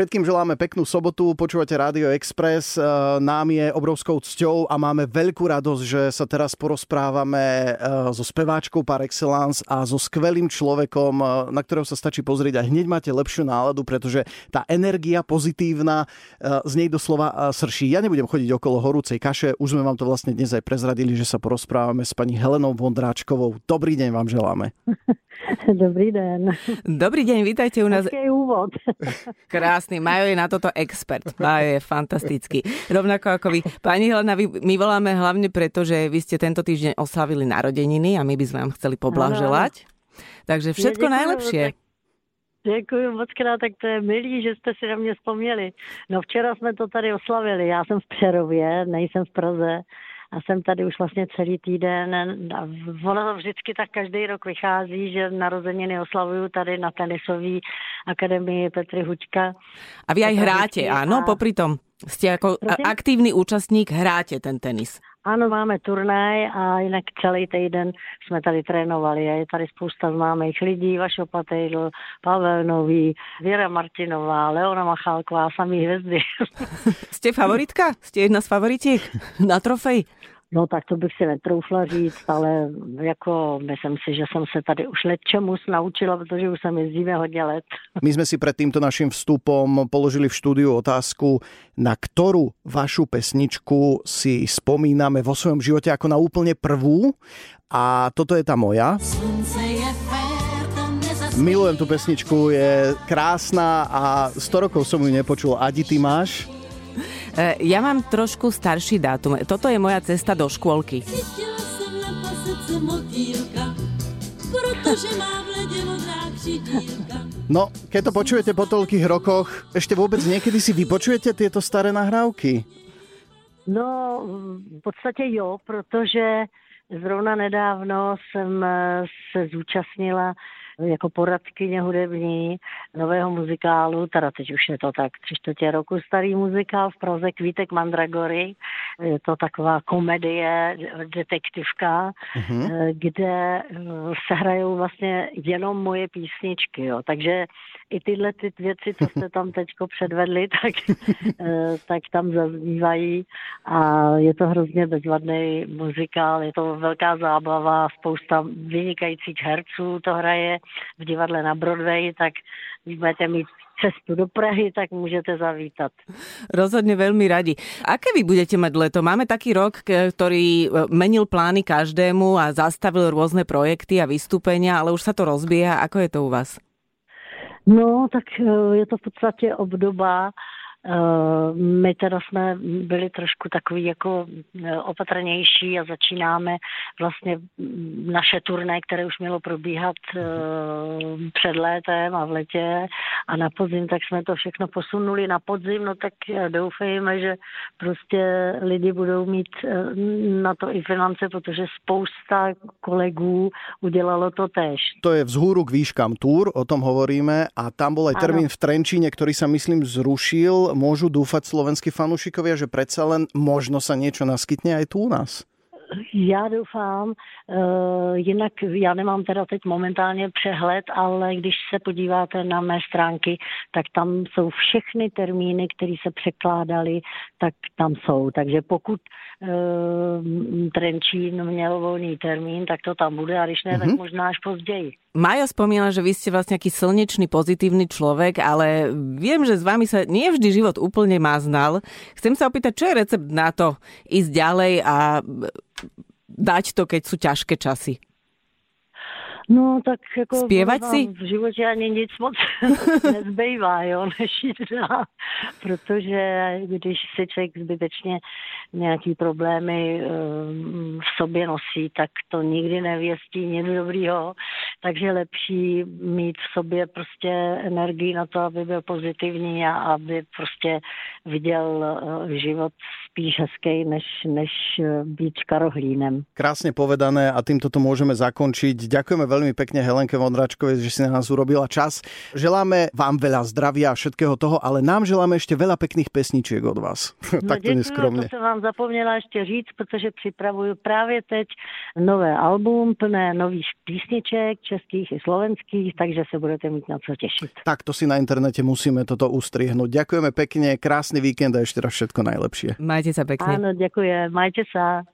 Všetkým želáme peknú sobotu, počúvate Rádio Express. E, nám je obrovskou cťou a máme veľkú radosť, že sa teraz porozprávame e, so speváčkou par excellence a so skvelým človekom, e, na ktorého sa stačí pozrieť a hneď máte lepšiu náladu, pretože tá energia pozitívna z nej doslova srší. Ja nebudem chodiť okolo horúcej kaše, už sme vám to vlastne dnes aj prezradili, že sa porozprávame s pani Helenou Vondráčkovou. Dobrý deň vám želáme. Dobrý den. Dobrý deň, vítajte u nás. Aký úvod. Krásny, Majo je na toto expert. Majo je fantastický. Rovnako ako vy. Pani Helena, my voláme hlavne preto, že vy ste tento týždeň oslavili narodeniny a my by sme vám chceli poblaželať. Takže všetko ja, najlepšie. Děkuji moc krát, tak to je milý, že jste si na mě vzpomněli. No včera jsme to tady oslavili, já jsem v Přerově, nejsem v Praze, a jsem tady už vlastně celý týden. A ono to vždycky tak každý rok vychází, že narozeniny oslavuju tady na tenisové akademii Petry Hučka. A vy aj hráte, áno, popri tom? Ste ako Prosím? aktívny účastník, hráte ten tenis. Ano, máme turnaj a jinak celý týden jsme tady trénovali a je tady spousta známých lidí, Vašo Patejdl, Pavel Nový, Věra Martinová, Leona Machálková, samý hvězdy. Jste favoritka? Jste jedna z favoritiek na trofej? No tak to bych si netroufla říct, ale jako myslím si, že jsem se tady už let čemu naučila, protože už jsem jezdíme hodně let. My sme si pred týmto našim vstupom položili v štúdiu otázku, na ktorú vašu pesničku si spomíname vo svojom živote ako na úplne prvú. A toto je tá moja. Milujem tú pesničku, je krásna a 100 rokov som ju nepočul. Adi, ty máš? E, ja mám trošku starší dátum. Toto je moja cesta do škôlky. No, keď to počujete po toľkých rokoch, ešte vôbec niekedy si vypočujete tieto staré nahrávky? No, v podstate jo, protože zrovna nedávno jsem se zúčastnila jako poradkyně hudební nového muzikálu, teda teď už je to tak tři čtvrtě roku starý muzikál v Praze Kvítek Mandragory. Je to taková komedie, detektivka, uh-huh. kde eh, se hrajou vlastně jenom moje písničky. Jo. Takže i tyhle ty věci, co jste tam teďko předvedli, tak, eh, tak tam zaznívají a je to hrozně bezvadný muzikál, je to velká zábava, spousta vynikajících herců to hraje v divadle na Broadway, tak budete mít cestu do Prahy, tak můžete zavítat. Rozhodne veľmi radi. Aké vy budete mať leto? Máme taký rok, ktorý e, menil plány každému a zastavil rôzne projekty a vystúpenia, ale už sa to rozbieha. Ako je to u vás? No, tak e, je to v podstatě obdoba, Eh, my teda jsme byli trošku takový jako opatrnější a začínáme vlastně naše turné, které už mělo probíhat před létem a v letě a na podzim, tak jsme to všechno posunuli na podzim, no tak doufejme, že prostě lidi budou mít na to i finance, protože spousta kolegů udělalo to tež. To je vzhůru k výškám túr, o tom hovoríme a tam bol aj termín v Trenčíne, ktorý sa myslím zrušil môžu dúfať slovenskí fanúšikovia, že predsa len možno sa niečo naskytne aj tu u nás? Já doufám, uh, jinak já nemám teda teď momentálně přehled, ale když se podíváte na mé stránky, tak tam jsou všechny termíny, které se překládaly, tak tam jsou. Takže pokud uh, Trenčín měl volný termín, tak to tam bude a když ne, mm-hmm. tak mhm. možná až později. Maja spomínala, že vy ste vlastne aký slnečný, pozitívny človek, ale viem, že s vami sa nie vždy život úplne maznal. Chcem sa opýtať, čo je recept na to ísť ďalej a dať to, keď sú ťažké časy? No tak jako Zpěvat si? v životě ani nic moc nezbývá, jo, než jít dál. Protože když si člověk zbytečně nějaký problémy um, v sobě nosí, tak to nikdy nevěstí nic dobrýho. Takže lepší mít v sobě prostě energii na to, aby byl pozitivní a aby prostě viděl uh, život spíš hezký, než, než uh, být škarohlínem. Krásne povedané a týmto to môžeme zakončiť. Ďakujeme veľmi veľmi pekne Helenke Vondračkovej, že si na nás urobila čas. Želáme vám veľa zdravia a všetkého toho, ale nám želáme ešte veľa pekných pesničiek od vás. No, Takto neskromne. To jsem vám zapomněla ještě říct, protože připravuju právě teď nové album plné nových písniček, českých i slovenských, takže se budete mít na co těšit. Tak to si na internete musíme toto ustrihnúť. Ďakujeme pekne, krásny víkend a ešte raz všetko najlepšie. Majte sa pekne. Áno, ďakujem. Majte sa.